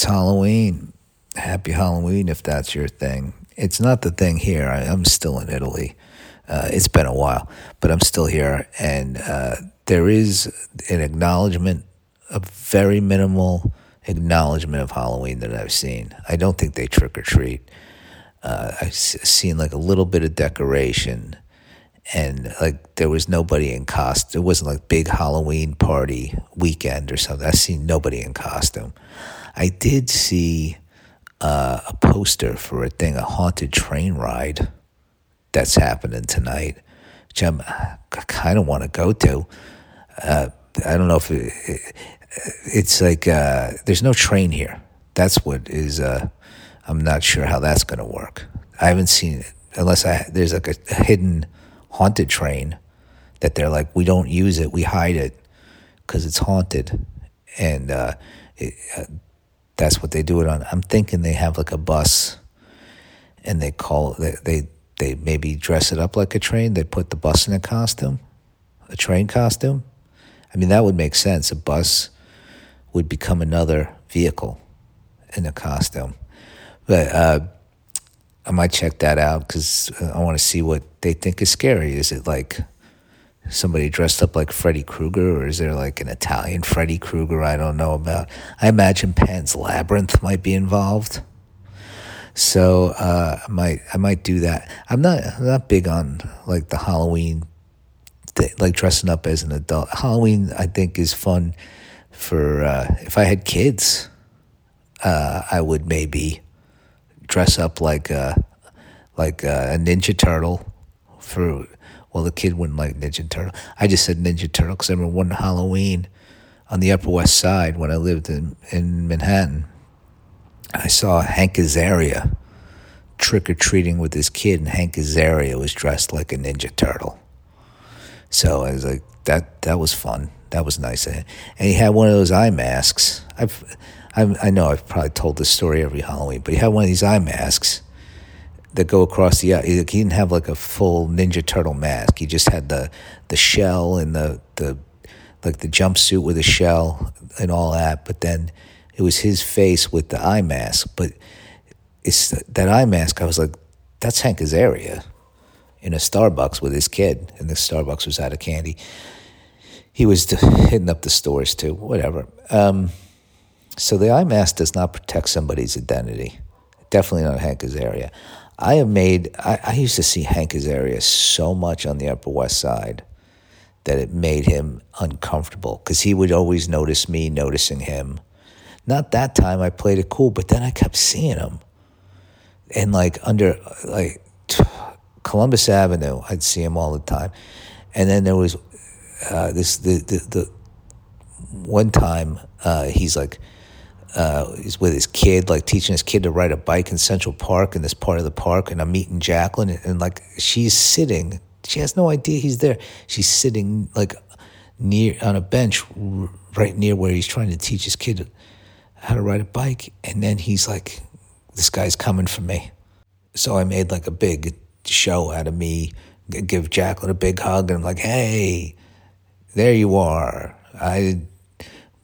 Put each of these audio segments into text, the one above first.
It's Halloween. Happy Halloween if that's your thing. It's not the thing here. I, am still in Italy. Uh, it's been a while, but I'm still here. And uh, there is an acknowledgement, a very minimal acknowledgement of Halloween that I've seen. I don't think they trick or treat. Uh, I've seen like a little bit of decoration and like there was nobody in costume. It wasn't like big Halloween party weekend or something. I've seen nobody in costume. I did see uh, a poster for a thing, a haunted train ride that's happening tonight, which I'm, I kind of want to go to. Uh, I don't know if it, it, it's like uh, there's no train here. That's what is. Uh, I'm not sure how that's going to work. I haven't seen it unless I there's like a, a hidden haunted train that they're like, we don't use it, we hide it because it's haunted, and uh, it, uh, that's what they do it on. I'm thinking they have like a bus, and they call they, they they maybe dress it up like a train. They put the bus in a costume, a train costume. I mean, that would make sense. A bus would become another vehicle in a costume, but. Uh, I might check that out because uh, I want to see what they think is scary. Is it like somebody dressed up like Freddy Krueger, or is there like an Italian Freddy Krueger I don't know about? I imagine Pan's Labyrinth might be involved. So uh, I might I might do that. I'm not I'm not big on like the Halloween, thing, like dressing up as an adult. Halloween I think is fun for uh, if I had kids. Uh, I would maybe dress up like a, like a Ninja Turtle for well, the kid wouldn't like Ninja Turtle. I just said Ninja Turtle because I remember one Halloween on the Upper West Side when I lived in, in Manhattan. I saw Hank Azaria trick or treating with his kid, and Hank Azaria was dressed like a Ninja Turtle. So I was like, that that was fun. That was nice. And he had one of those eye masks. I've I, I know I've probably told this story every Halloween, but he had one of these eye masks that go across the eye. He didn't have like a full Ninja Turtle mask. He just had the the shell and the the like the jumpsuit with a shell and all that. But then it was his face with the eye mask. But it's that eye mask. I was like, that's Hank Azaria in a Starbucks with his kid, and the Starbucks was out of candy. He was hitting up the stores too. Whatever. Um, so the eye mask does not protect somebody's identity. Definitely not Hank Azaria. I have made, I, I used to see Hank Azaria so much on the Upper West Side that it made him uncomfortable because he would always notice me noticing him. Not that time I played it cool, but then I kept seeing him. And like under, like Columbus Avenue, I'd see him all the time. And then there was uh, this, the, the, the one time uh, he's like, uh, he's with his kid, like teaching his kid to ride a bike in Central Park in this part of the park. And I'm meeting Jacqueline, and, and like she's sitting, she has no idea he's there. She's sitting like near on a bench right near where he's trying to teach his kid how to ride a bike. And then he's like, this guy's coming for me. So I made like a big show out of me, give Jacqueline a big hug, and I'm like, hey, there you are. I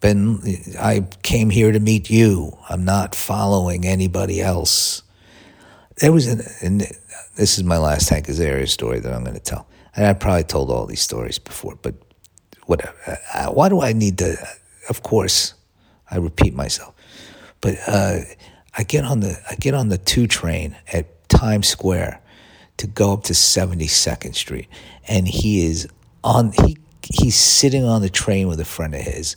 been I came here to meet you. I'm not following anybody else. There was an, and this is my last Hank Azaria story that I'm going to tell. And I probably told all these stories before, but whatever. Uh, why do I need to? Of course, I repeat myself. But uh, I get on the I get on the two train at Times Square to go up to 72nd Street, and he is on he he's sitting on the train with a friend of his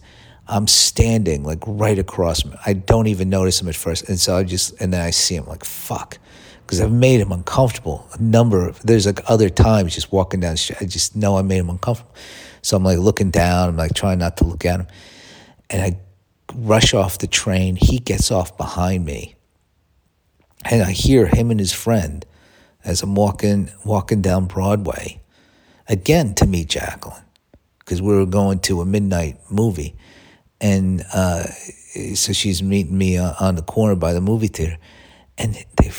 I'm standing like right across him. I don't even notice him at first. And so I just, and then I see him like, fuck. Because I've made him uncomfortable a number of, there's like other times just walking down the street, I just know I made him uncomfortable. So I'm like looking down, I'm like trying not to look at him. And I rush off the train. He gets off behind me. And I hear him and his friend as I'm walking, walking down Broadway again to meet Jacqueline because we were going to a midnight movie and uh, so she's meeting me on the corner by the movie theater, and they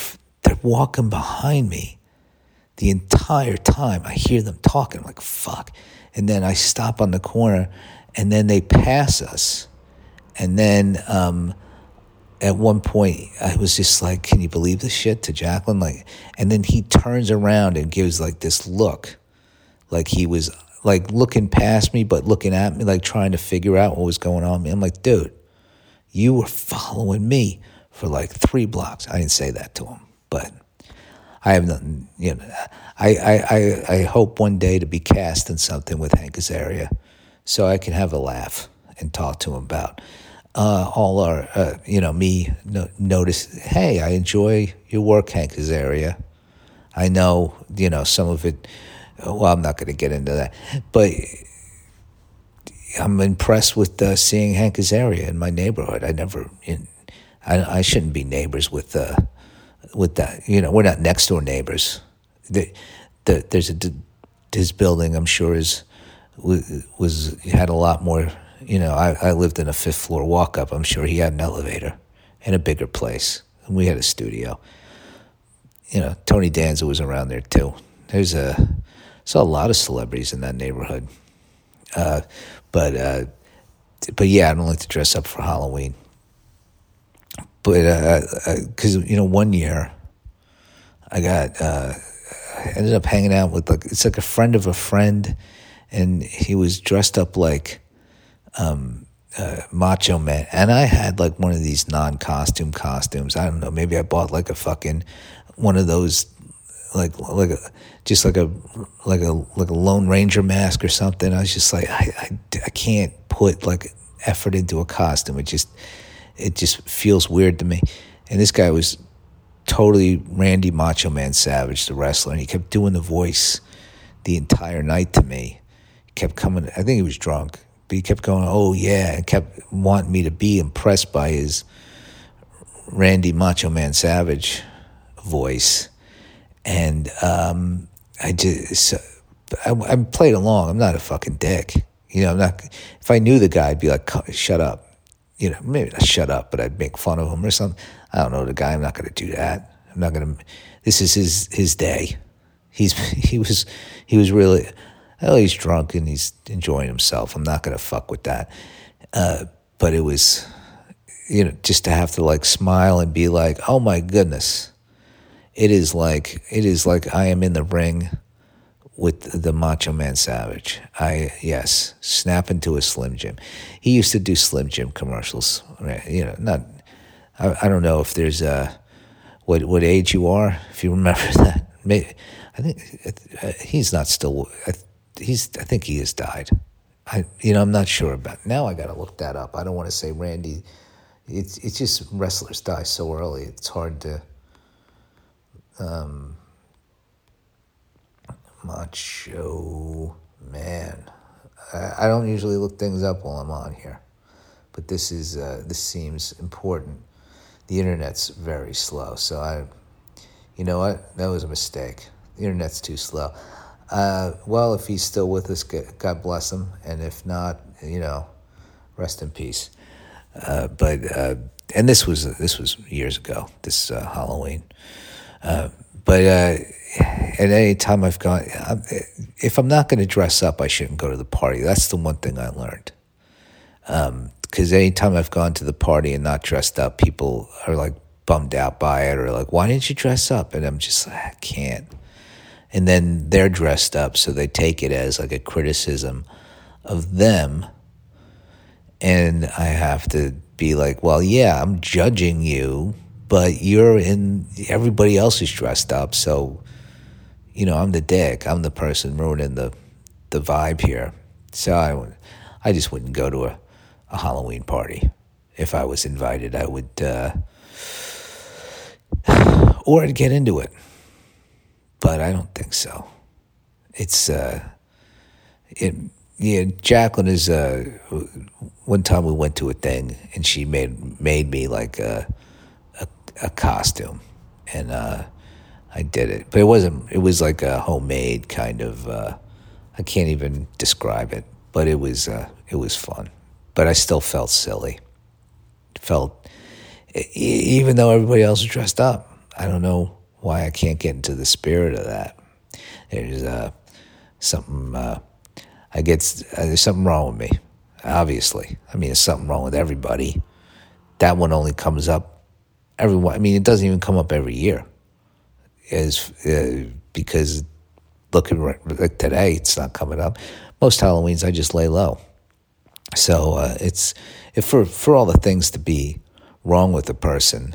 they're walking behind me the entire time. I hear them talking, I'm like fuck, and then I stop on the corner, and then they pass us, and then um, at one point I was just like, "Can you believe this shit?" to Jacqueline, like, and then he turns around and gives like this look, like he was like looking past me, but looking at me, like trying to figure out what was going on. I'm like, dude, you were following me for like three blocks. I didn't say that to him, but I have nothing. You know, I I I, I hope one day to be cast in something with Hank Azaria, so I can have a laugh and talk to him about uh, all our, uh, you know, me no, notice, hey, I enjoy your work, Hank Azaria. I know, you know, some of it, well, I'm not going to get into that, but I'm impressed with uh, seeing Hank Azaria in my neighborhood. I never, in, I, I shouldn't be neighbors with, uh, with that, you know, we're not next door neighbors. The, the, there's a, his building, I'm sure, is, was, had a lot more you know, I, I lived in a fifth floor walk up. I'm sure he had an elevator in a bigger place. And we had a studio. You know, Tony Danza was around there too. There's a saw a lot of celebrities in that neighborhood. Uh, but uh, but yeah, I don't like to dress up for Halloween. But because uh, uh you know, one year I got uh, I ended up hanging out with like it's like a friend of a friend, and he was dressed up like um, uh, Macho Man, and I had like one of these non-costume costumes. I don't know. Maybe I bought like a fucking one of those, like like a just like a like a like a Lone Ranger mask or something. I was just like, I I, I can't put like effort into a costume. It just it just feels weird to me. And this guy was totally Randy Macho Man Savage, the wrestler, and he kept doing the voice the entire night to me. He kept coming. I think he was drunk but he kept going, oh yeah, and kept wanting me to be impressed by his Randy Macho Man Savage voice. And um, I just, I, I played along. I'm not a fucking dick. You know, I'm not, if I knew the guy, I'd be like, shut up. You know, maybe not shut up, but I'd make fun of him or something. I don't know the guy. I'm not going to do that. I'm not going to, this is his, his day. He's, he was, he was really, oh, he's drunk and he's enjoying himself. I'm not going to fuck with that. Uh, but it was, you know, just to have to like smile and be like, oh my goodness, it is like it is like I am in the ring with the Macho Man Savage. I yes, snap into a Slim Jim. He used to do Slim Jim commercials. You know, not. I, I don't know if there's a what what age you are. If you remember that, Maybe, I think uh, he's not still. He's I think he has died. I you know I'm not sure about now. I got to look that up. I don't want to say Randy. It's it's just wrestlers die so early. It's hard to. Um, macho man. I, I don't usually look things up while I'm on here, but this is uh, this seems important. The internet's very slow, so I, you know what? That was a mistake. The internet's too slow. Uh, well, if he's still with us, God bless him, and if not, you know, rest in peace. Uh, but uh, and this was this was years ago. This uh, Halloween, uh, but uh, at any time I've gone, if I'm not going to dress up, I shouldn't go to the party. That's the one thing I learned. Because um, anytime I've gone to the party and not dressed up, people are like bummed out by it, or like, "Why didn't you dress up?" And I'm just like, I can't and then they're dressed up, so they take it as like a criticism of them. And I have to be like, well, yeah, I'm judging you, but you're in, everybody else is dressed up, so, you know, I'm the dick. I'm the person ruining the, the vibe here. So I, I just wouldn't go to a, a Halloween party. If I was invited, I would, uh, or I'd get into it but I don't think so. It's uh, it. Yeah, Jacqueline is. Uh, one time we went to a thing, and she made made me like a a, costume, and uh, I did it. But it wasn't. It was like a homemade kind of. Uh, I can't even describe it, but it was uh, it was fun. But I still felt silly. Felt even though everybody else was dressed up. I don't know why I can't get into the spirit of that. There's uh, something uh, I get. Uh, there's something wrong with me. Obviously, I mean, there's something wrong with everybody. that one only comes up every. I mean, it doesn't even come up every year, is uh, because looking like today, it's not coming up. Most Halloweens, I just lay low. So uh, it's for for all the things to be wrong with a person,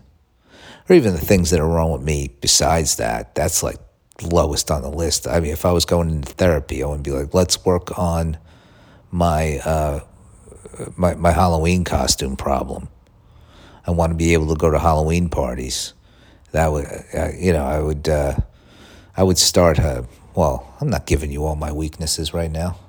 or even the things that are wrong with me. Besides that, that's like lowest on the list. I mean, if I was going into therapy, I would be like, let's work on my uh, my my Halloween costume problem. I want to be able to go to Halloween parties. That would, uh, you know, I would, uh, I would start. A, well, I'm not giving you all my weaknesses right now.